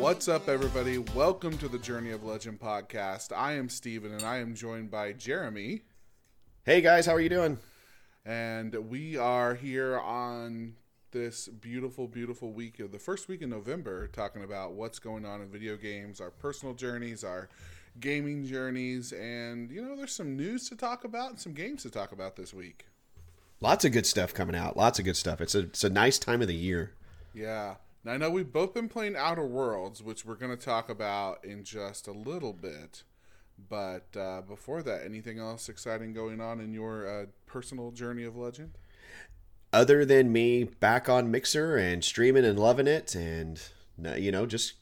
What's up, everybody? Welcome to the Journey of Legend podcast. I am Steven and I am joined by Jeremy. Hey guys, how are you doing? And we are here on this beautiful, beautiful week of the first week in November talking about what's going on in video games, our personal journeys, our gaming journeys, and you know, there's some news to talk about and some games to talk about this week. Lots of good stuff coming out. Lots of good stuff. It's a it's a nice time of the year. Yeah. Now I know we've both been playing Outer Worlds, which we're going to talk about in just a little bit. But uh, before that, anything else exciting going on in your uh, personal journey of Legend? Other than me back on Mixer and streaming and loving it, and you know, just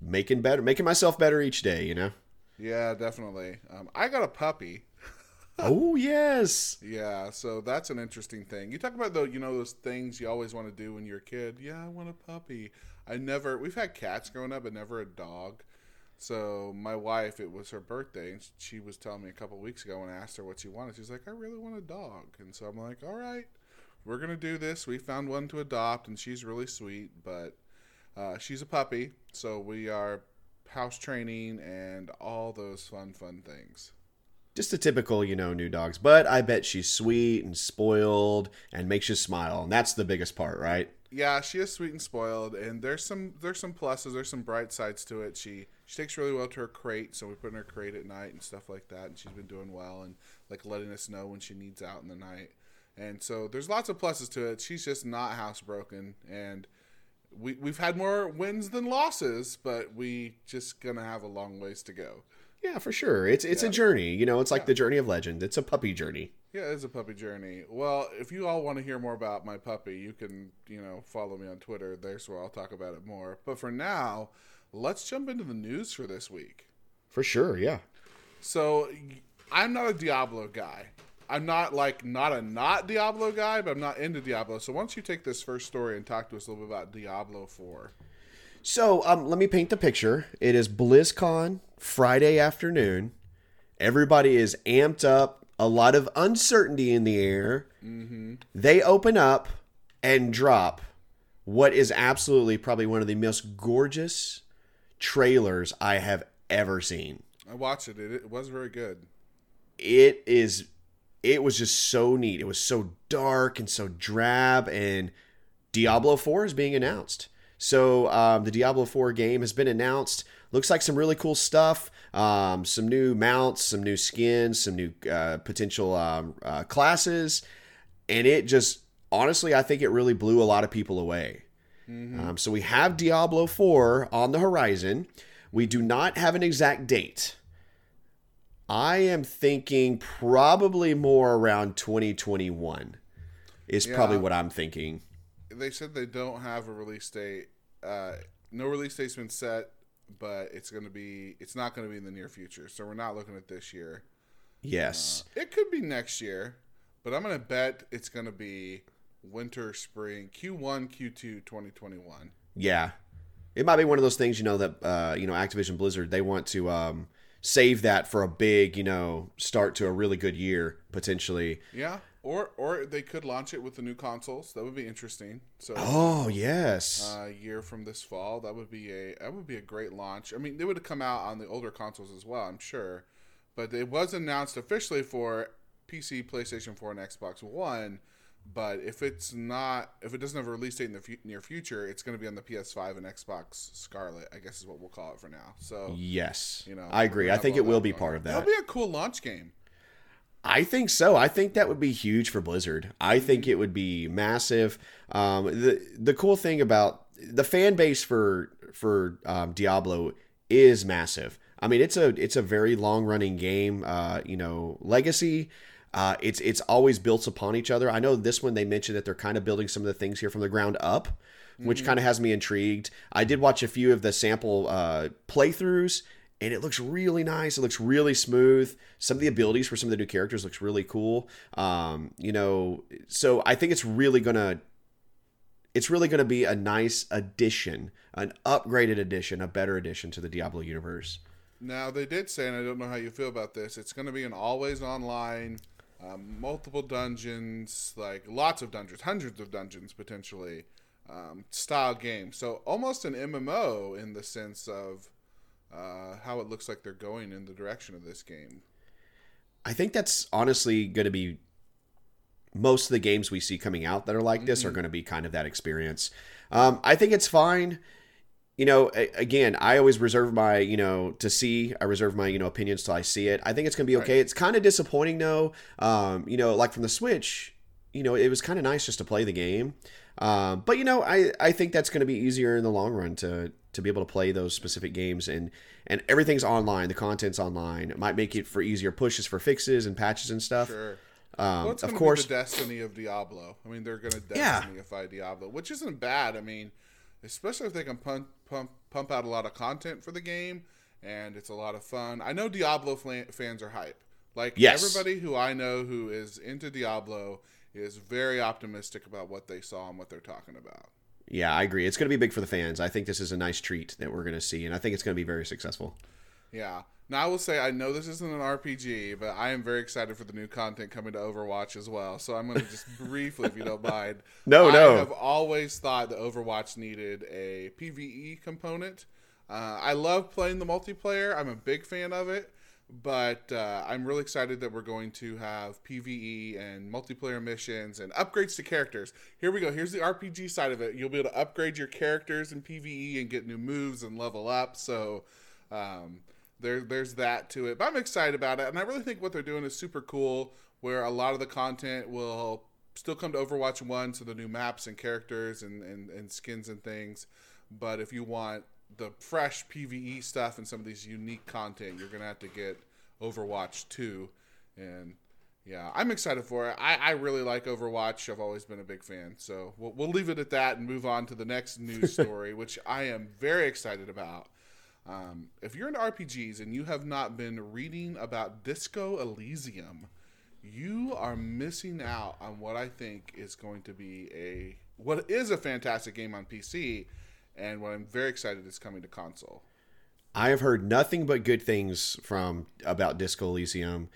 making better, making myself better each day. You know. Yeah, definitely. Um, I got a puppy. Oh yes. Yeah, so that's an interesting thing. You talk about though, you know, those things you always want to do when you're a kid. Yeah, I want a puppy. I never. We've had cats growing up, but never a dog. So my wife, it was her birthday, and she was telling me a couple weeks ago when I asked her what she wanted. She's like, "I really want a dog," and so I'm like, "All right, we're gonna do this." We found one to adopt, and she's really sweet, but uh, she's a puppy, so we are house training and all those fun, fun things. Just a typical, you know, new dogs. But I bet she's sweet and spoiled and makes you smile, and that's the biggest part, right? Yeah, she is sweet and spoiled, and there's some there's some pluses, there's some bright sides to it. She she takes really well to her crate, so we put in her crate at night and stuff like that, and she's been doing well and like letting us know when she needs out in the night. And so there's lots of pluses to it. She's just not housebroken, and we we've had more wins than losses, but we just gonna have a long ways to go. Yeah, for sure. It's it's yeah. a journey. You know, it's like yeah. the journey of legend. It's a puppy journey. Yeah, it's a puppy journey. Well, if you all want to hear more about my puppy, you can, you know, follow me on Twitter. There's where I'll talk about it more. But for now, let's jump into the news for this week. For sure, yeah. So, I'm not a Diablo guy. I'm not like not a not Diablo guy, but I'm not into Diablo. So, once you take this first story and talk to us a little bit about Diablo 4. So, um, let me paint the picture. It is BlizzCon Friday afternoon. Everybody is amped up a lot of uncertainty in the air. Mm-hmm. They open up and drop what is absolutely probably one of the most gorgeous trailers I have ever seen. I watched it. It, it was very good. It is. It was just so neat. It was so dark and so drab. And Diablo 4 is being announced. So um, the Diablo 4 game has been announced. Looks like some really cool stuff um, some new mounts, some new skins, some new uh, potential um, uh, classes, and it just honestly, I think it really blew a lot of people away. Mm-hmm. Um, so we have Diablo 4 on the horizon. We do not have an exact date. I am thinking probably more around 2021 is yeah. probably what I'm thinking. They said they don't have a release date. Uh, no release date's been set but it's going to be it's not going to be in the near future. So we're not looking at this year. Yes. Uh, it could be next year, but I'm going to bet it's going to be winter, spring, Q1, Q2 2021. Yeah. It might be one of those things, you know, that uh, you know, Activision Blizzard, they want to um save that for a big, you know, start to a really good year potentially. Yeah. Or or they could launch it with the new consoles. That would be interesting. So Oh yes. A uh, year from this fall, that would be a that would be a great launch. I mean, they would have come out on the older consoles as well, I'm sure. But it was announced officially for PC, PlayStation 4, and Xbox One. But if it's not, if it doesn't have a release date in the f- near future, it's going to be on the PS5 and Xbox Scarlett. I guess is what we'll call it for now. So yes, you know, I agree. I think it will be part of that. That'll be a cool launch game. I think so. I think that would be huge for Blizzard. I think it would be massive. Um, the the cool thing about the fan base for for um, Diablo is massive. I mean, it's a it's a very long running game. Uh, you know, legacy. Uh, it's it's always built upon each other. I know this one they mentioned that they're kind of building some of the things here from the ground up, which mm-hmm. kind of has me intrigued. I did watch a few of the sample uh, playthroughs, and it looks really nice. It looks really smooth. Some of the abilities for some of the new characters looks really cool. Um, you know, so I think it's really gonna it's really gonna be a nice addition, an upgraded addition, a better addition to the Diablo universe. Now they did say, and I don't know how you feel about this. It's going to be an always online, um, multiple dungeons, like lots of dungeons, hundreds of dungeons potentially. um, style game. So almost an MMO in the sense of uh, how it looks like they're going in the direction of this game. I think that's honestly going to be most of the games we see coming out that are like this are Mhm. going to be kind of that experience. Um, I think it's fine. You know, a- again, I always reserve my, you know, to see. I reserve my, you know, opinions till I see it. I think it's going to be okay. It's kind of disappointing though. Um, you know, like from the Switch, you know, it was kind of nice just to play the game. Um, but you know, I I think that's going to be easier in the long run to to be able to play those specific games and and everything's online. The content's online. It might make it for easier pushes for fixes and patches and stuff. Sure. Um, Well, of course, the destiny of Diablo. I mean, they're going to Yeah. destinyify Diablo, which isn't bad. I mean, especially if they can pump pump pump out a lot of content for the game, and it's a lot of fun. I know Diablo fans are hype. Like Yes. everybody who I know who is into Diablo is very optimistic about what they saw and what they're talking about. Yeah, I agree. It's going to be big for the fans. I think this is a nice treat that we're going to see, and I think it's going to be very successful. Yeah. Now I will say I know this isn't an RPG, but I am very excited for the new content coming to Overwatch as well. So I'm going to just briefly, if you don't mind. No, I no. I have always thought that Overwatch needed a PVE component. Uh, I love playing the multiplayer. I'm a big fan of it, but uh, I'm really excited that we're going to have PVE and multiplayer missions and upgrades to characters. Here we go. Here's the RPG side of it. You'll be able to upgrade your characters in PVE and get new moves and level up. So um, there, there's that to it. But I'm excited about it, and I really think what they're doing is super cool. Where a lot of the content will still come to Overwatch One, so the new maps and characters and, and, and skins and things. But if you want the fresh PVE stuff and some of these unique content, you're gonna have to get Overwatch Two, and yeah, I'm excited for it. I, I really like Overwatch. I've always been a big fan. So we'll, we'll leave it at that and move on to the next news story, which I am very excited about. Um, if you're into RPGs and you have not been reading about Disco Elysium, you are missing out on what I think is going to be a what is a fantastic game on PC, and what I'm very excited is coming to console. I have heard nothing but good things from about Disco Elysium.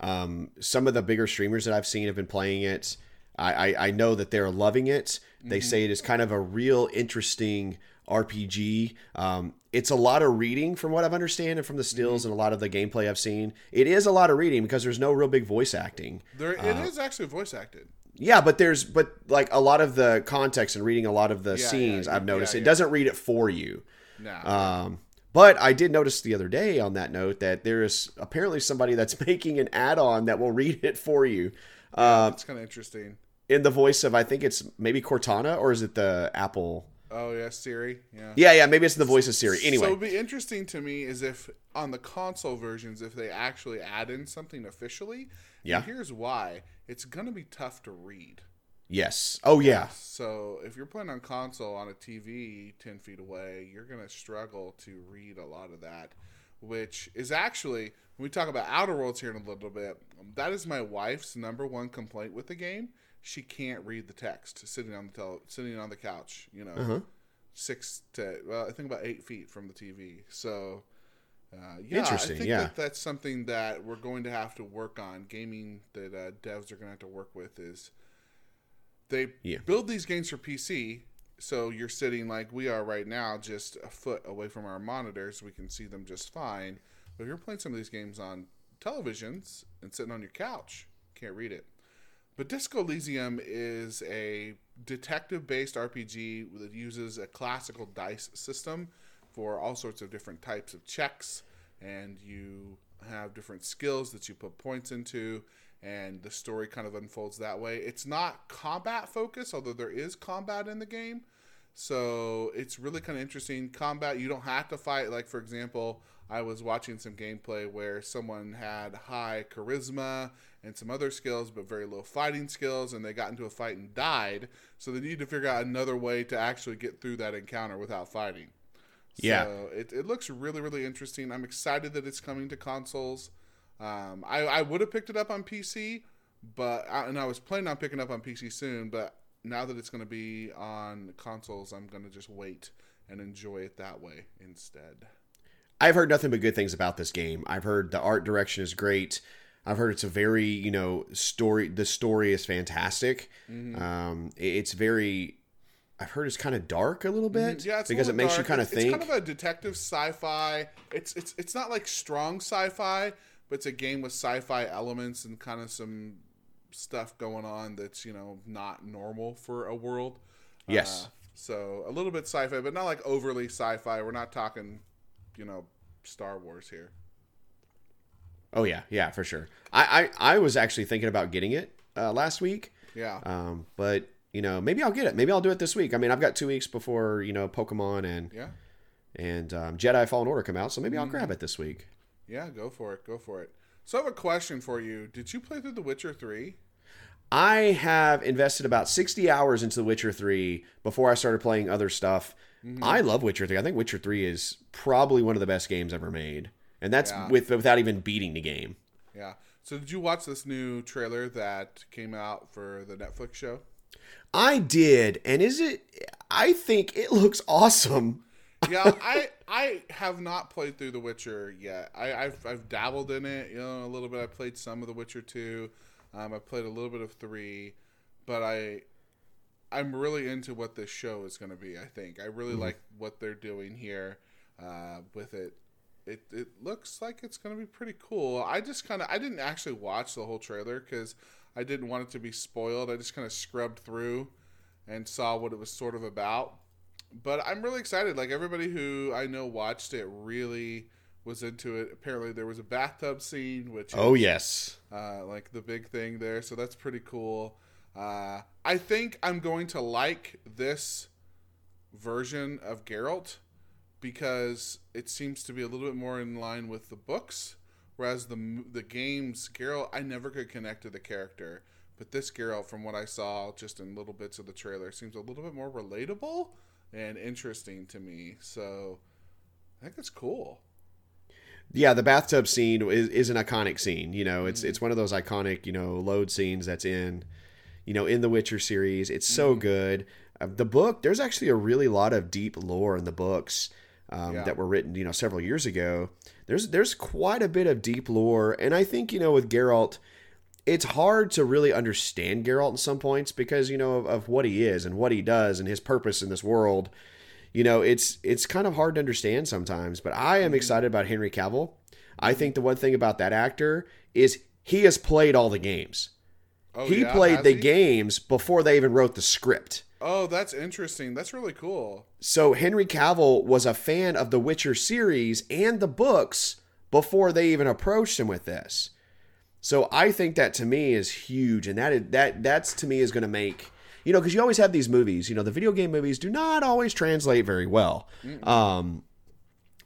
Um, some of the bigger streamers that I've seen have been playing it. I, I, I know that they're loving it. They say it is kind of a real interesting RPG. Um, it's a lot of reading from what I've understand and from the stills and a lot of the gameplay I've seen. It is a lot of reading because there's no real big voice acting. There, it is actually voice acted. Yeah, but there's but like a lot of the context and reading a lot of the Yeah, scenes yeah, I've noticed yeah, it doesn't read it for you. Now, Um, but I did notice the other day on that note that there is apparently somebody that's making an add-on that will read it for you. Uh, it's kind of interesting. in the voice of I think it's maybe Cortana or is it the Apple? Oh yeah, Siri. Yeah. Yeah, yeah, maybe it's the voice of Siri. Anyway, so it'd be interesting to me is if on the console versions, if they actually add in something officially. Yeah. And here's why: it's gonna be tough to read. yes. Oh yeah. So if you're playing on console on a TV ten feet away, you're gonna struggle to read a lot of that, which is actually when we talk about Outer Worlds here in a little bit. That is my wife's number one complaint with the game. She can't read the text sitting on the tel- sitting on the couch. You know, Uh-huh. six to well, I think about eight feet from the TV. So. Uh, yeah, Interesting, I think yeah. that that's something that we're going to have to work on. Gaming that uh, devs are going to have to work with is they Yeah. build these games for PC, so you're sitting like we are right now, just a foot away from our monitors. We can see them just fine. But if you're playing some of these games on televisions and sitting on your couch, can't read it. But Disco Elysium is a detective based RPG that uses a classical dice system for all sorts of different types of checks, and you have different skills that you put points into, and the story kind of unfolds that way. It's not combat focused, although there is combat in the game. So it's really kind of interesting. Combat, you don't have to fight. Like, for example, I was watching some gameplay where someone had high charisma and some other skills, but very low fighting skills, and they got into a fight and died. So they need to figure out another way to actually get through that encounter without fighting. Yeah. So it, it looks really, really interesting. I'm excited that it's coming to consoles. Um, I, I would have picked it up on PC, but I, and I was planning on picking up on PC soon, but now that it's going to be on consoles, I'm going to just wait and enjoy it that way instead. I've heard nothing but good things about this game. I've heard the art direction is great. I've heard it's a very, you know, story. The story is fantastic. Um, it's very. I've heard it's kind of dark a little bit. Mm-hmm. Yeah, it's a because it makes you kind of It's- think. It's kind of a detective sci-fi. It's it's it's not like strong sci-fi, but it's a game with sci-fi elements and kind of some stuff going on that's you know not normal for a world. Yes. Uh, so a little bit sci-fi, but not like overly sci-fi. We're not talking, you know, Star Wars here. oh yeah, yeah, for sure. I I, I was actually thinking about getting it uh, last week, Yeah. um, but you know maybe I'll get it. Maybe I'll do it this week. I mean, I've got two weeks before you know Pokemon and yeah. and um, Jedi Fallen Order come out, so maybe I'll Mm-hmm. grab it this week. Yeah. Go for it. Go for it. So I have a question for you. Did you play through The Witcher Three? I have invested about 60 hours into The Witcher 3 before I started playing other stuff. Mm-hmm. I love Witcher 3. I think Witcher 3 is probably one of the best games ever made. And that's Yeah. with without even beating the game. Yeah. So did you watch this new trailer that came out for the Netflix show? I did, and is it I think it looks awesome. yeah, I I have not played through The Witcher yet. I, I've I've dabbled in it, you know, a little bit. I played some of The Witcher two. Um, I played a little bit of three, but I I'm really into what this show is going to be. I think I really like what they're doing here uh, with it. It it looks like it's going to be pretty cool. I just kind of I didn't actually watch the whole trailer because I didn't want it to be spoiled. I just kind of scrubbed through and saw what it was sort of about but I'm really excited. Like everybody who I know watched it really was into it. Apparently, there was a bathtub scene, which Oh is, yes. uh, like the big thing there. So that's pretty cool. Uh, I think I'm going to like this version of Geralt because it seems to be a little bit more in line with the books, whereas the the games Geralt I never could connect to the character. But this Geralt, from what I saw just in little bits of the trailer, seems a little bit more relatable and interesting to me. So I think it's cool. Yeah, the bathtub scene is, is an iconic scene. You know, it's it's one of those iconic, you know, load scenes that's in, you know, in the Witcher series. It's so good. Uh, the book, there's actually a really lot of deep lore in the books um, Yeah. that were written, you know, several years ago. There's there's quite a bit of deep lore, and I think you know with Geralt, it's hard to really understand Geralt in some points because you know of, of what he is and what he does and his purpose in this world you know it's it's kind of hard to understand sometimes but i am mm-hmm. excited about henry cavill i think the one thing about that actor is he has played all the games Oh, he yeah? played Has the he? games before they even wrote the script Oh, that's interesting. That's really cool. so henry cavill was a fan of the witcher series and the books before they even approached him with this so i think that to me is huge and that is, that that's to me is going to make you know because you always have these movies you know the video game movies do not always translate very well. Um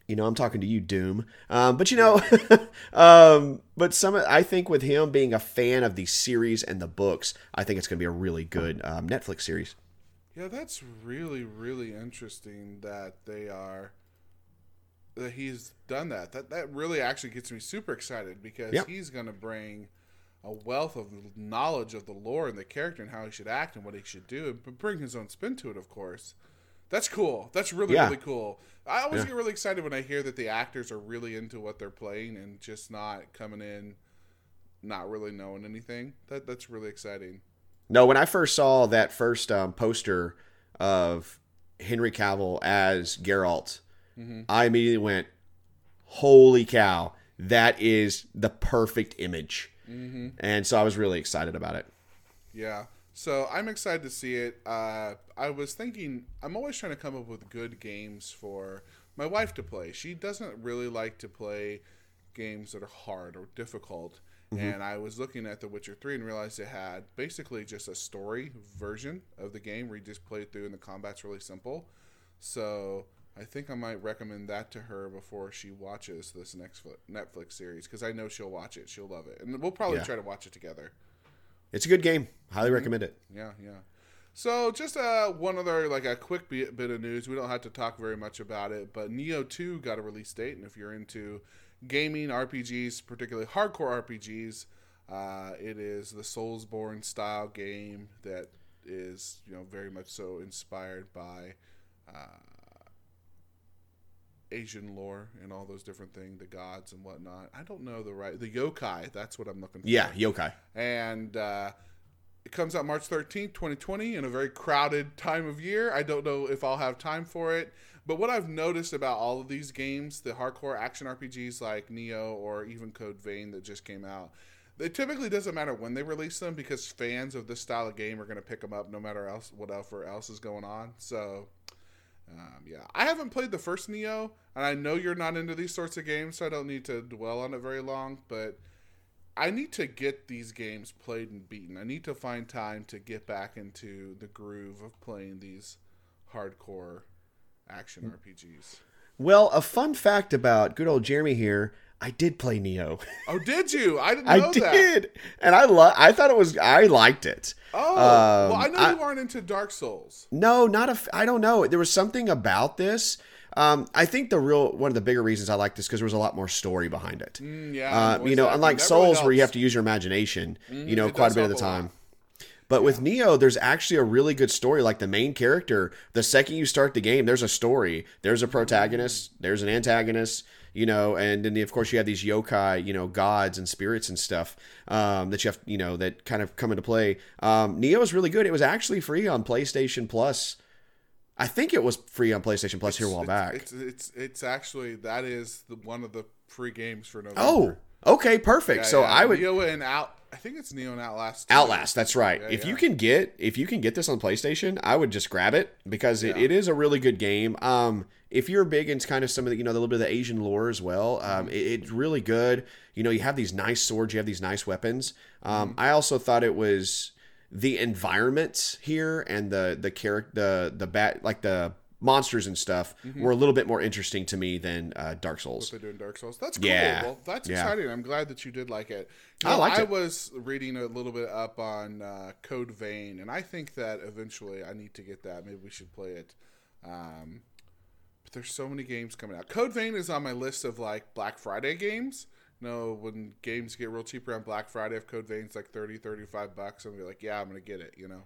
you know i'm talking to you doom. Um, but you know um, but some i think with him being a fan of the series and the books i think it's going to be a really good um, netflix series. Yeah, that's really, really interesting that they are that he's done that. That that really actually gets me super excited because Yep. he's going to bring a wealth of knowledge of the lore and the character and how he should act and what he should do, but bring his own spin to it, of course. That's cool. That's really Yeah. really cool. I always Yeah. get really excited when I hear that the actors are really into what they're playing and just not coming in not really knowing anything. That that's really exciting. No, when I first saw that first um, poster of Henry Cavill as Geralt, I immediately went, "Holy cow! That is the perfect image." Mm-hmm. And so I was really excited about it. Yeah. So I'm excited to see it. Uh, I was thinking, I'm always trying to come up with good games for my wife to play. She doesn't really like to play games that are hard or difficult. And I was looking at The Witcher 3 and realized it had basically just a story version of the game where you just play through and the combat's really simple. So I think I might recommend that to her before she watches this next Netflix series because I know she'll watch it. She'll love it. And we'll probably Yeah. try to watch it together. It's a good game. Highly recommend it. Yeah, yeah. So just uh, one other like a quick bit, bit of news. We don't have to talk very much about it, but Nioh Two got a release date, and if you're into gaming RPGs, particularly hardcore RPGs, uh, it is the Soulsborne style game that is you know very much so inspired by uh, Asian lore and all those different things, the gods and whatnot. I don't know the right the yokai. That's what I'm looking for Yeah, yokai. and uh, it comes out March 13th, 2020, in a very crowded time of year. I don't know if I'll have time for it. But what I've noticed about all of these games, the hardcore action RPGs like Nioh or even Code Vein that just came out, it typically doesn't matter when they release them because fans of this style of game are going to pick them up no matter else whatever else is going on. So, um, yeah, I haven't played the first Nioh, and I know you're not into these sorts of games, so I don't need to dwell on it very long. But I need to get these games played and beaten. I need to find time to get back into the groove of playing these hardcore action RPGs. Well, a fun fact about good old Jeremy here. I did play Nioh. Oh, did you? I didn't I know that. did, and I lo- I thought it was. I liked it. Oh, Um, well, I know I- you aren't into Dark Souls. No, not a. f- I don't know. There was something about this. Um, I think the real one of the bigger reasons I liked this because there was a lot more story behind it. Mm, yeah, Uh, you know, acting, unlike that really Souls where you have to use your imagination, you know, quite a bit of the help a lot. time. But with Nioh, there's actually a really good story. Like the main character, the second you start the game, there's a story. There's a protagonist. There's an antagonist. You know, and then of course you have these yokai, you know, gods and spirits and stuff um, that you have, you know, that kind of come into play. Um, Nioh is really good. It was actually free on PlayStation Plus. I think it was free on PlayStation Plus here a while It's- back. It's, it's it's actually that is the one of the free games for November. oh, okay, perfect. Yeah, so yeah, I would Nioh and out. I think it's Nioh and Outlast. too. Outlast, that's right. Yeah, if you can get if you can get this on PlayStation, I would just grab it because it, it is a really good game. Um, if you're big into kind of some of the you know the little bit of the Asian lore as well, um, it, it's really good. You know, you have these nice swords, you have these nice weapons. Um, Mm-hmm. I also thought it was the environments here and the the character the the bat like the monsters and stuff Mm-hmm. were a little bit more interesting to me than uh, Dark Souls. What they do in Dark Souls. That's cool. Yeah. Well, that's Yeah. exciting. I'm glad that you did like it. You I know, liked I it. was reading a little bit up on uh, Code Vein, and I think that eventually I need to get that. Maybe we should play it. Um, there's so many games coming out. Code Vein is on my list of like Black Friday games. You know, when games get real cheap around Black Friday, if Code Vein's like 30, 35 bucks, I'm gonna be like, yeah, I'm gonna get it. You know.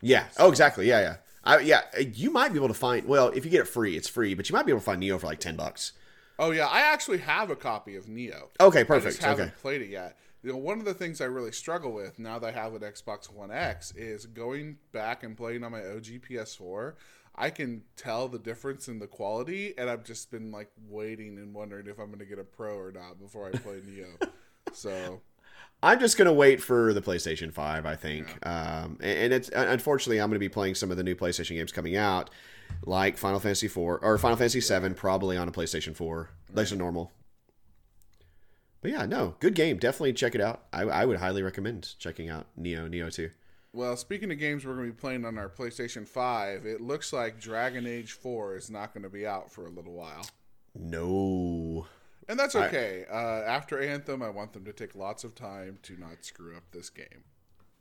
Yeah. Oh, exactly. Yeah, yeah. I, yeah. You might be able to find. Well, if you get it free, it's free. But you might be able to find Nioh for like ten bucks. Oh yeah, I actually have a copy of Nioh. Okay, I perfect. just haven't Okay. played it yet. You know, one of the things I really struggle with now that I have an Xbox One X is going back and playing on my OG PS4. I can tell the difference in the quality, and I've just been like waiting and wondering if I'm going to get a Pro or not before I play Nioh. So I'm just gonna wait for the PlayStation Five. I think. Um, and and it's unfortunately I'm gonna be playing some of the new PlayStation games coming out, like Final Fantasy Four or Final Fantasy Seven, probably on a PlayStation Four. That's a normal. But yeah, no, good game. Definitely check it out. I, I would highly recommend checking out Nioh Nioh Two. Well, speaking of games we're going to be playing on our PlayStation 5, it looks like Dragon Age 4 is not going to be out for a little while. No. And that's okay. uh, after Anthem, I want them to take lots of time to not screw up this game.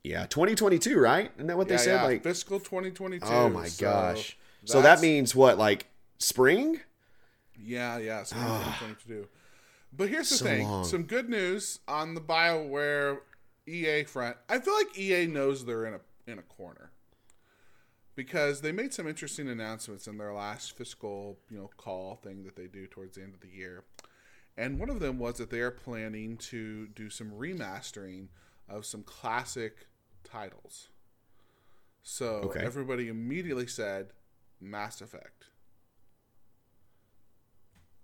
Yeah, 2022, right? Isn't that what they said? yeah, Like, fiscal 2022. oh my so gosh. So that means what? Like spring? Yeah, yeah, spring 2022. But here's the So thing: long. some good news on the Bioware EA front. I feel like EA knows they're in a in a corner because they made some interesting announcements in their last fiscal you know call thing that they do towards the end of the year. And one of them was that they are planning to do some remastering of some classic titles. So Okay. everybody immediately said Mass Effect.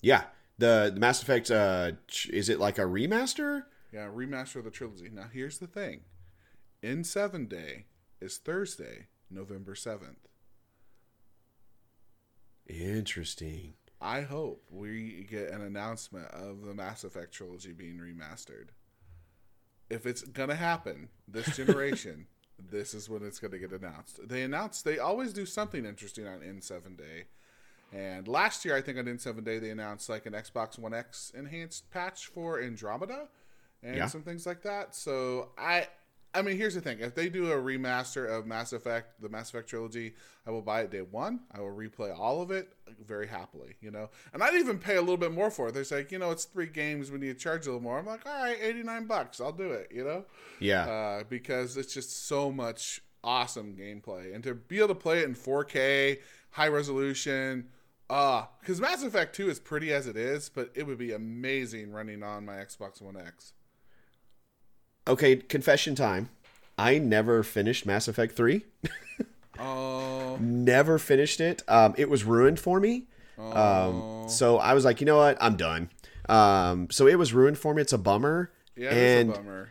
Yeah. The, the Mass Effect uh is it like a remaster? Yeah, remaster of the trilogy. Now here's the thing. N seven day is Thursday, November seventh. Interesting. I hope we get an announcement of the Mass Effect trilogy being remastered. If it's gonna happen this generation, this is when it's gonna get announced. They announced they always do something interesting on N seven day. And last year I think on N7 Day they announced like an Xbox One X enhanced patch for Andromeda and Yeah. some things like that. So I I mean here's the thing. If they do a remaster of Mass Effect, the Mass Effect trilogy, I will buy it day one. I will replay all of it very happily, you know. And I'd even pay a little bit more for it. They're like, you know, it's three games, we need to charge a little more. I'm like, all right, eighty nine bucks, I'll do it, you know? Yeah. uh, because it's just so much awesome gameplay, and to be able to play it in 4K, high resolution, uh, because Mass Effect 2 is pretty as it is, but it would be amazing running on my Xbox One X. okay, confession time. I never finished Mass Effect 3. Oh, never finished it. Um, it was ruined for me. oh. Um, so I was like, you know what? I'm done. Um, so it was ruined for me. It's a bummer. yeah, and it's a bummer.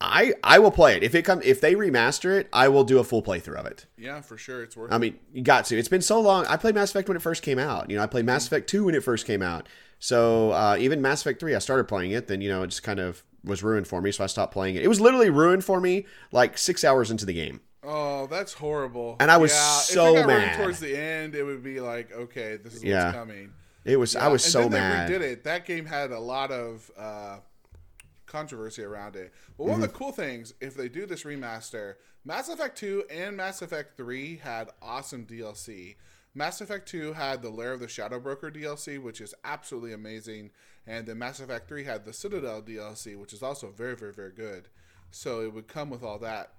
I I will play it if it come if they remaster it. I will do a full playthrough of it. Yeah, for sure, it's worth. It. I mean, you got to. It's been so long. I played Mass Effect when it first came out. You know, I played Mass Effect 2 when it first came out. So uh, even Mass Effect 3, I started playing it. Then, you know, it just kind of was ruined for me. So I stopped playing it. It was literally ruined for me like six hours into the game. Oh, that's horrible. And I was yeah, so if it mad. towards the end, it would be like, okay, this is Yeah. what's coming. It was, I was and so then mad. They redid it. That game had a lot of uh, controversy around it. But one Mm-hmm. of the cool things, if they do this remaster, Mass Effect 2 and Mass Effect 3 had awesome DLC. Mass Effect 2 had the Lair of the Shadow Broker DLC, which is absolutely amazing. And then Mass Effect 3 had the Citadel DLC, which is also very, very, very good. So it would come with all that.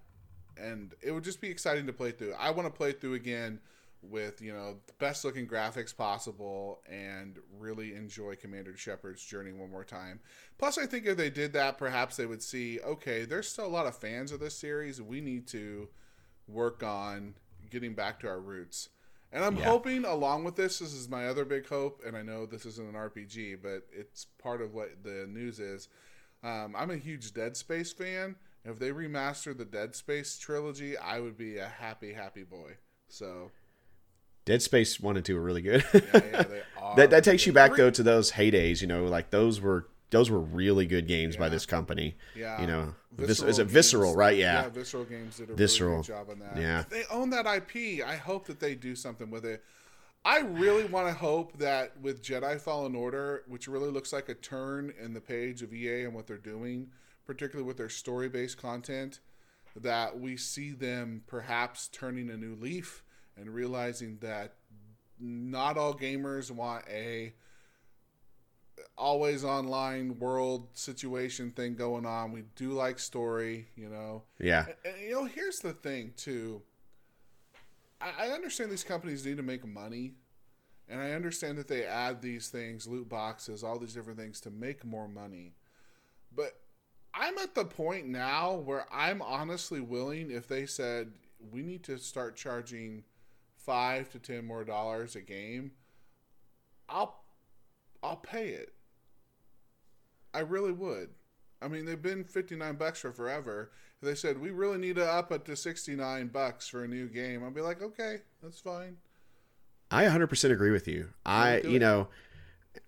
And it would just be exciting to play through. I want to play through again with you know the best looking graphics possible and really enjoy Commander Shepard's journey one more time. Plus, I think if they did that, perhaps they would see okay, there's still a lot of fans of this series. We need to work on getting back to our roots. And I'm Yeah. hoping, along with this, this is my other big hope. And I know this isn't an RPG, but it's part of what the news is. Um, I'm a huge Dead Space fan. If they remaster the Dead Space trilogy, I would be a happy, happy boy. So Dead Space 1 and 2 were really good. yeah, yeah, they are. that, that takes you back, though, to those heydays. You know, like those were. Those were really good games by this company. Yeah, You know, Vis- Visceral is it Games- Visceral, right? Yeah. Visceral Games did a Visceral. really good job on that. Yeah. If they own that IP. I hope that they do something with it. I really want to hope that with Jedi Fallen Order, which really looks like a turn in the page of EA and what they're doing, particularly with their story based content, that we see them perhaps turning a new leaf and realizing that not all gamers want a always online world situation thing going on. We do like story, you know. Yeah. And, and, you know, here's the thing too. I, I understand these companies need to make money, and I understand that they add these things, loot boxes, all these different things to make more money. But I'm at the point now where I'm honestly willing if they said we need to start charging five to ten more dollars a game, I'll I'll pay it. I really would. I mean, they've been 59 bucks for forever. If they said we really need to up it to 69 bucks for a new game, I'd be like, okay, that's fine. I 100% agree with you. I, you it. know,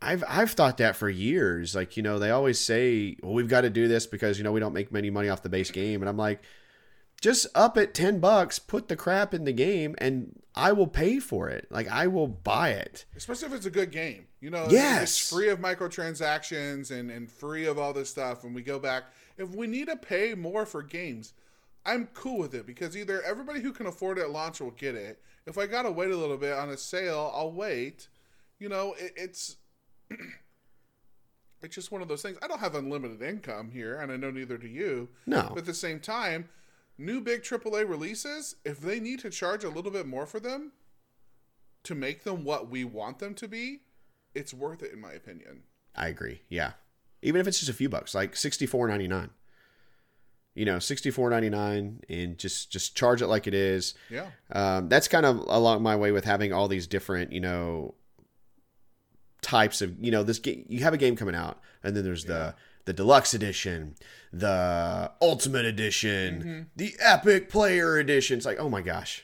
I've I've thought that for years. Like, you know, they always say, "Well, we've got to do this because, you know, we don't make many money off the base game." And I'm like, just up it 10 bucks, put the crap in the game and I will pay for it. Like I will buy it. Especially if it's a good game. You know, Yes. it's free of microtransactions and, and free of all this stuff. And we go back, if we need to pay more for games, I'm cool with it because either everybody who can afford it at launch will get it. If I gotta wait a little bit on a sale, I'll wait. You know, it, it's it's just one of those things. I don't have unlimited income here, and I know neither do you. No. But at the same time, new big AAA releases, if they need to charge a little bit more for them to make them what we want them to be, it's worth it in my opinion. I agree. Yeah. Even if it's just a few bucks, like 64.99. You know, 64.99 and just just charge it like it is. Yeah. um, that's kind of along my way with having all these different you know types of you know this game you have a game coming out and then there's the the deluxe edition the ultimate edition Mm-hmm. the epic player edition it's like oh my gosh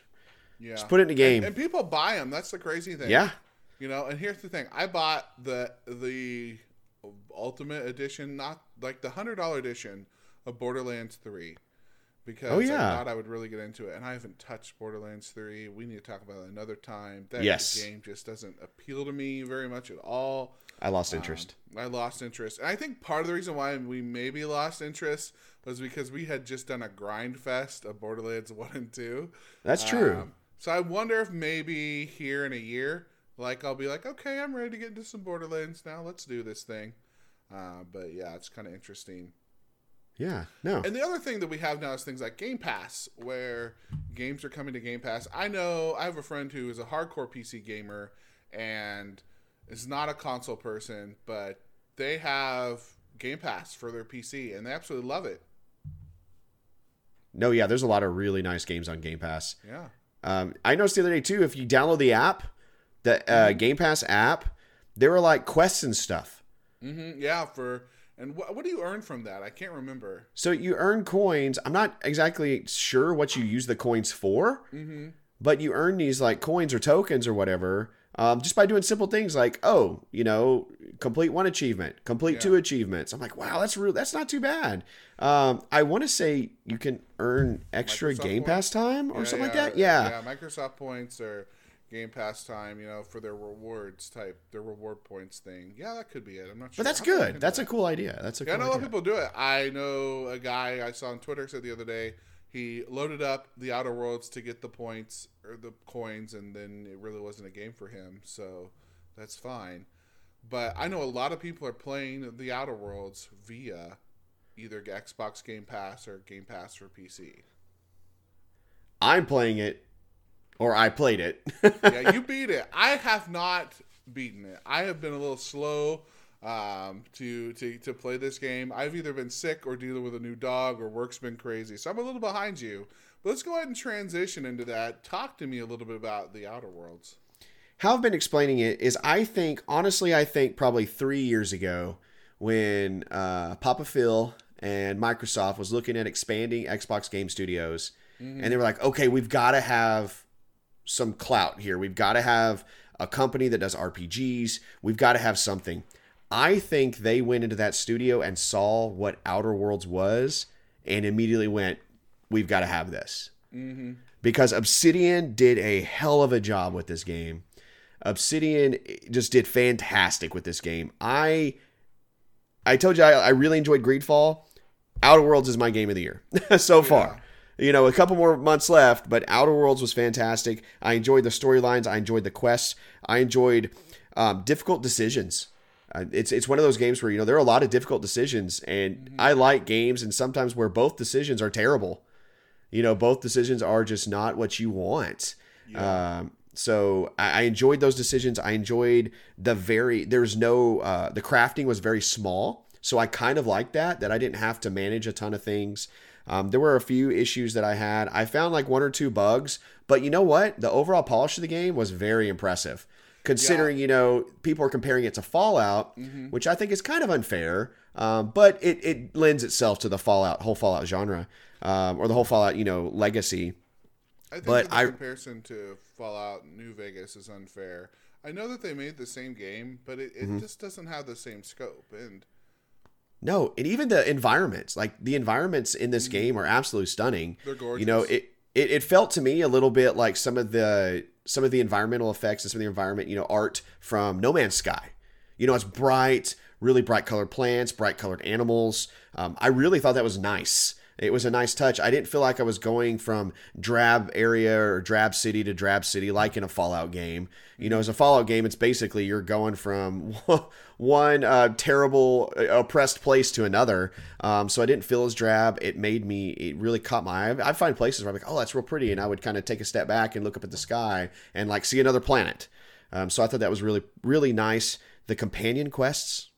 Yeah. just put it in a game And, and people buy them. That's the crazy thing. yeah You know, and here's the thing: I bought the the ultimate edition, not like the hundred dollar edition of Borderlands Three, because Oh, yeah. I thought I would really get into it, and I haven't touched Borderlands Three. We need to talk about it another time. That Yes. game just doesn't appeal to me very much at all. i lost interest I lost interest, and I think part of the reason why we maybe lost interest was because we had just done a grind fest of Borderlands One and Two. that's true Um, so I wonder if maybe here in a year, like I'll be like, okay, I'm ready to get into some Borderlands now. Let's do this thing. Uh, but yeah, it's kind of interesting. Yeah no And the other thing that we have now is things like Game Pass, where games are coming to Game Pass. I know I have a friend who is a hardcore PC gamer and is not a console person, but they have Game Pass for their PC and they absolutely love it. No, yeah, there's a lot of really nice games on Game Pass. Yeah. Um, I noticed the other day too. If you download the app, the uh, Game Pass app, there were like quests and stuff. hmm Yeah. For and what what do you earn from that? I can't remember. So you earn coins. I'm not exactly sure what you use the coins for, but you earn these like coins or tokens or whatever um, just by doing simple things like, oh, you know, complete one achievement, complete Yeah. two achievements. I'm like, wow, that's real. That's not too bad. Um, I want to say you can earn extra Microsoft Game points? Pass time or Yeah, something like yeah, that. Yeah. Yeah. Microsoft points or Game Pass time, you know, for their rewards type, their reward points thing. Yeah, that could be it. I'm not sure. But that's good. That's a cool idea. That's a Yeah, I know a lot of idea. people do it. I know a guy I saw on Twitter said the other day he loaded up the Outer Worlds to get the points or the coins, and then it really wasn't a game for him. So that's fine. But I know a lot of people are playing the Outer Worlds via either Xbox Game Pass or Game Pass for PC. I'm playing it, or I played it. yeah, you beat it. I have not beaten it. I have been a little slow um, to, to to play this game. I've either been sick or dealing with a new dog or work's been crazy, so I'm a little behind you. But let's go ahead and transition into that. Talk to me a little bit about the Outer Worlds. how I've been explaining it is I think, honestly, I think probably three years ago when uh, Papa Phil and Microsoft was looking at expanding Xbox Game Studios, and they were like, okay, we've got to have some clout here. We've got to have a company that does RPGs. We've got to have something. I think they went into that studio and saw what Outer Worlds was and immediately went, we've got to have this mm-hmm. because Obsidian did a hell of a job with this game. Obsidian eh, just did fantastic with this game. I I told you I, I really enjoyed Greedfall. Outer Worlds is my game of the year so far. You know, a couple more months left, but Outer Worlds was fantastic. I enjoyed the storylines. I enjoyed the quests. I enjoyed um, difficult decisions. Uh, it's it's one of those games where you know there are a lot of difficult decisions, and I like games and sometimes where both decisions are terrible. You know, both decisions are just not what you want. Um, so I, I enjoyed those decisions. I enjoyed the very there's no uh, the crafting was very small, so I kind of like that that I didn't have to manage a ton of things. Um, there were a few issues that I had. I found like one or two bugs, but you know what? The overall polish of the game was very impressive. Considering you know people are comparing it to Fallout, which I think is kind of unfair, um, but it, it lends itself to the Fallout whole Fallout genre um, or the whole Fallout you know legacy. I think But the I- comparison to Fallout New Vegas is unfair. I know that they made the same game, but it, it Mm-hmm. just doesn't have the same scope. And No, and even the environments, like the environments in this game are absolutely stunning. They're gorgeous. You know, it, it it felt to me a little bit like some of the some of the environmental effects and some of the environment, you know, art from No Man's Sky. You know, it's bright, really bright colored plants, bright colored animals. Um, I really thought that was nice. It was a nice touch. I didn't feel like I was going from drab area or drab city to drab city like in a Fallout game. You know, as a Fallout game, it's basically you're going from one uh, terrible uh, oppressed place to another. Um, so I didn't feel as drab. It made me. It really caught my eye. I find places where I'm like, oh, that's real pretty, and I would kind of take a step back and look up at the sky and like see another planet. Um, so I thought that was really really nice. The companion quests,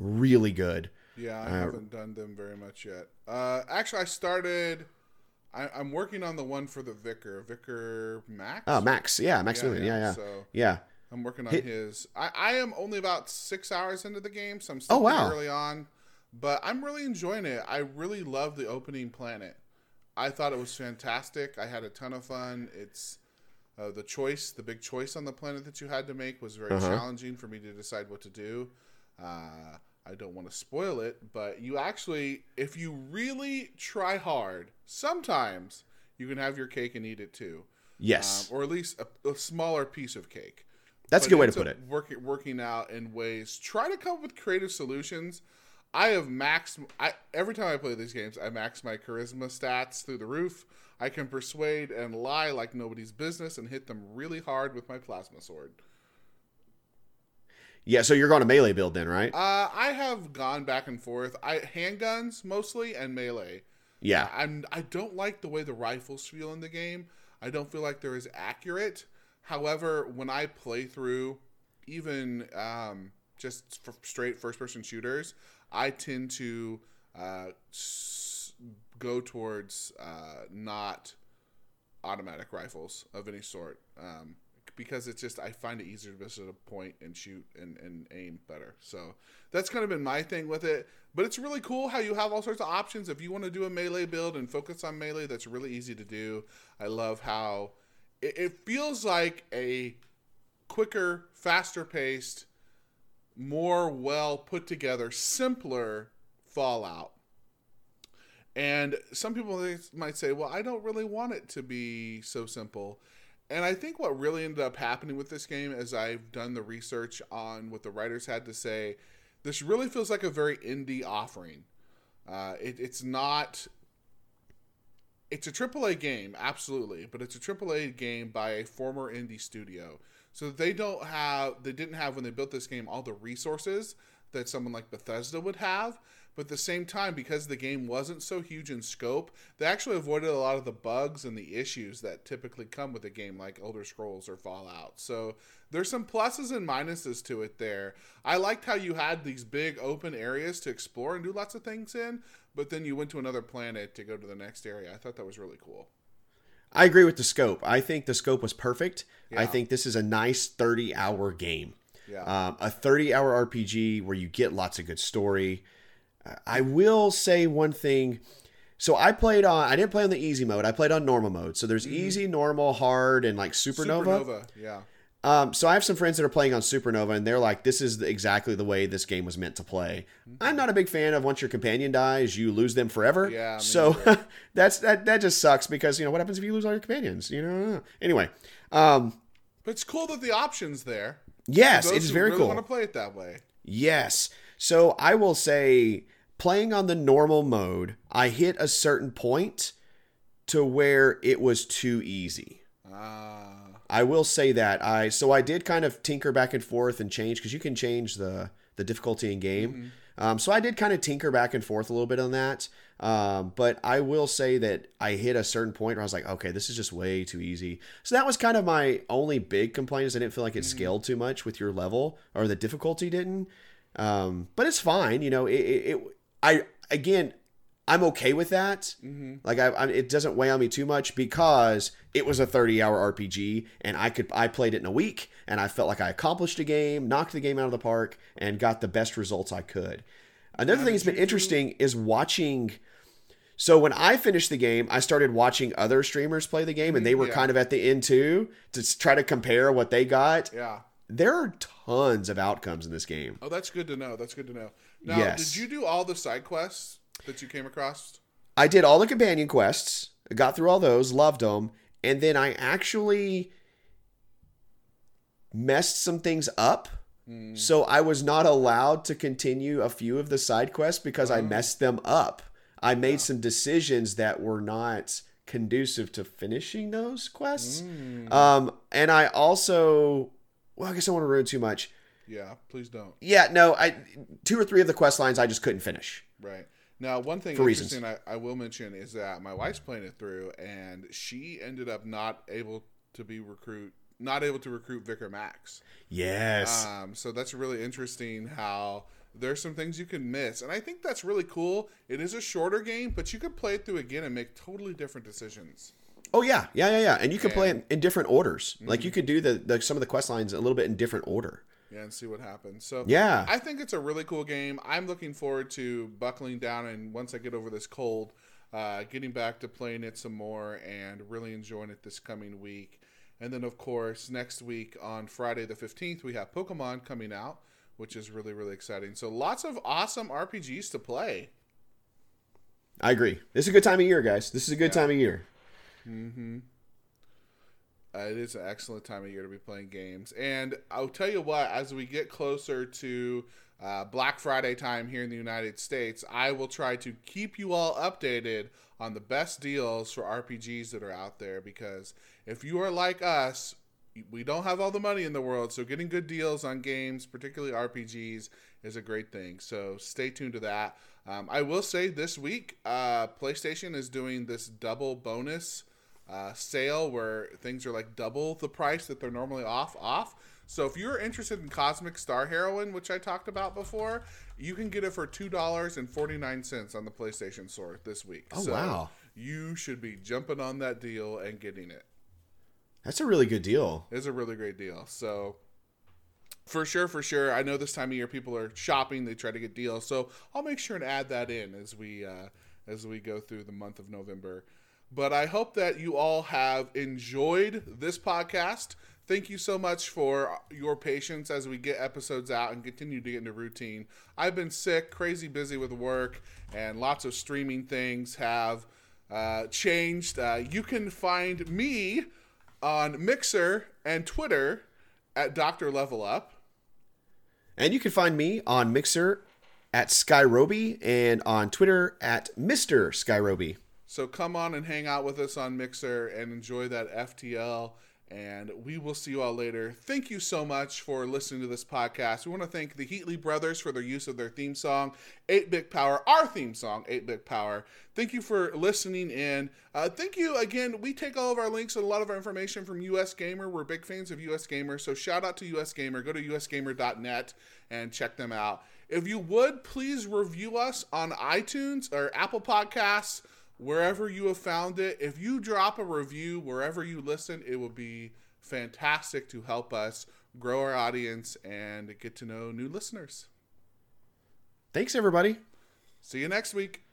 really good. Yeah, I Uh, haven't done them very much yet. Uh, actually, I started. I, I'm working on the one for the Vicar, Vicar Max. Oh, Max, yeah, Max Yeah, Newman, yeah, yeah, yeah, so- yeah. I'm working on Hit- his. I, I am only about six hours into the game, so I'm still Oh, wow. early on. But I'm really enjoying it. I really love the opening planet. I thought it was fantastic. I had a ton of fun. It's uh, the choice, the big choice on the planet that you had to make was very Uh-huh. challenging for me to decide what to do. Uh, I don't want to spoil it, but you actually, if you really try hard, sometimes you can have your cake and eat it too, Yes, um, or at least a, a smaller piece of cake that's a good way to put it. Working working out in ways. Try to come up with creative solutions. I have maxed. I every time I play these games, I max my charisma stats through the roof. I can persuade and lie like nobody's business and hit them really hard with my plasma sword. Yeah, so you're going to melee build then, right? Uh, I have gone back and forth. I handguns mostly and melee. yeah, I'm I don't like the way the rifles feel in the game. I don't feel like they're as accurate. However, when I play through even um, just straight first person shooters, I tend to uh, s- go towards uh, not automatic rifles of any sort. Um, because it's just I find it easier to visit a point and shoot and, and aim better. So that's kind of been my thing with it. But it's really cool how you have all sorts of options. If you want to do a melee build and focus on melee, that's really easy to do. I love how it, it feels like a quicker, faster paced, more well put together, simpler Fallout. And some people might say, well, I don't really want it to be so simple. And I think what really ended up happening with this game, as I've done the research on what the writers had to say, this really feels like a very indie offering. Uh, it, it's not. It's a AAA game, absolutely, but it's a AAA game by a former indie studio. So they don't have, they didn't have when they built this game all the resources that someone like Bethesda would have. But at the same time, because the game wasn't so huge in scope, they actually avoided a lot of the bugs and the issues that typically come with a game like Elder Scrolls or Fallout. So there's some pluses and minuses to it there. I liked how you had these big open areas to explore and do lots of things in, but then you went to another planet to go to the next area. I thought that was really cool. I agree with the scope. I think the scope was perfect. Yeah. I think this is a nice 30 hour game. Yeah. Um, a 30 hour RPG where you get lots of good story. I will say one thing. So I played on. I didn't play on the easy mode. I played on normal mode. So there's mm-hmm. easy, normal, hard, and like supernova. Supernova, yeah. Um, so I have some friends that are playing on Supernova, and they're like, "This is exactly the way this game was meant to play." Mm-hmm. I'm not a big fan of once your companion dies, you lose them forever. Yeah. So that's that. That just sucks because you know what happens if you lose all your companions. You know. Anyway, um, but it's cool that the options there. Yes, it's very really cool. Want to play it that way? Yes. So I will say playing on the normal mode, I hit a certain point to where it was too easy. Ah. I will say that I so I did kind of tinker back and forth and change because you can change the the difficulty in game. Mm-hmm. Um, so I did kind of tinker back and forth a little bit on that. Um, but I will say that I hit a certain point where I was like, okay, this is just way too easy. So that was kind of my only big complaint is I didn't feel like it mm-hmm. scaled too much with your level or the difficulty didn't. Um, but it's fine, you know. It, it, I again, I'm okay with that. Mm-hmm. Like I, I, it doesn't weigh on me too much because it was a 30 hour RPG and I could I played it in a week and I felt like I accomplished a game, knocked the game out of the park, and got the best results I could. Another thing that's been interesting is watching. So when I finished the game, I started watching other streamers play the game, and they were yeah. kind of at the end too to try to compare what they got. Yeah, there are tons of outcomes in this game. Oh, that's good to know. That's good to know. Now, yes. did you do all the side quests that you came across? I did all the companion quests. Got through all those, loved them, and then I actually messed some things up. Mm. So I was not allowed to continue a few of the side quests because. I messed them up. I made yeah. some decisions that were not conducive to finishing those quests. Mm. Um, and I also, well, I guess I don't want to ruin too much. Yeah, please don't. Yeah, no, I two or three of the quest lines I just couldn't finish. Right. Now, one thing For interesting I, I, will mention is that my wife's playing it through, and she ended up not able to be recruit, not able to recruit Vicar Max. Yes. Um, so that's really interesting how there's some things you can miss, and I think that's really cool. It is a shorter game, but you could play it through again and make totally different decisions. Oh yeah, yeah, yeah, yeah, and you can and, play it in different orders. Mm-hmm. Like you could do the, the some of the quest lines a little bit in different order. Yeah, and see what happens. So yeah, I think it's a really cool game. I'm looking forward to buckling down and once I get over this cold, uh, getting back to playing it some more and really enjoying it this coming week. And then of course next week on Friday the 15th we have Pokemon coming out, which is really really exciting. So lots of awesome RPGs to play. I agree. This is a good time of year, guys. This is a good yeah. time of year. Mm-hmm. Uh, it is an excellent time of year to be playing games. And I'll tell you what, as we get closer to uh, Black Friday time here in the United States, I will try to keep you all updated on the best deals for RPGs that are out there. Because if you are like us, we don't have all the money in the world, so getting good deals on games, particularly RPGs, is a great thing. So stay tuned to that. Um, I will say this week, uh, PlayStation is doing this double bonus uh, sale where things are like double the price that they're normally off off. So if you're interested in Cosmic Star Heroine, which I talked about before, You can get it for two dollars and forty nine cents on the PlayStation Store this week. Oh, wow. You should be jumping on that deal and getting it. That's a really good deal. It's a really great deal. So for sure, for sure. I know this time of year people are shopping; they try to get deals. So I'll make sure and add that in as we uh, as we go through the month of November. But I hope that you all have enjoyed this podcast. Thank you so much for your patience as we get episodes out and continue to get into routine. I've been sick, crazy busy with work, and lots of streaming things have uh, changed. Uh, you can find me on Mixer and Twitter at Dr. Level Up. And you can find me on Mixer at Skyroby and on Twitter at Mr. Skyroby. So come on and hang out with us on Mixer and enjoy that FTL. And we will see you all later. Thank you so much for listening to this podcast. We want to thank the Heatley brothers for their use of their theme song, 8 Bit Power, our theme song, 8 Bit Power. Thank you for listening in. Uh, thank you again. We take all of our links and a lot of our information from US Gamer. We're big fans of US Gamer. So shout out to US Gamer. Go to usgamer.net and check them out. If you would, please review us on iTunes or Apple Podcasts wherever you have found it. If you drop a review wherever you listen, it would be fantastic to help us grow our audience and get to know new listeners. Thanks, everybody. See you next week.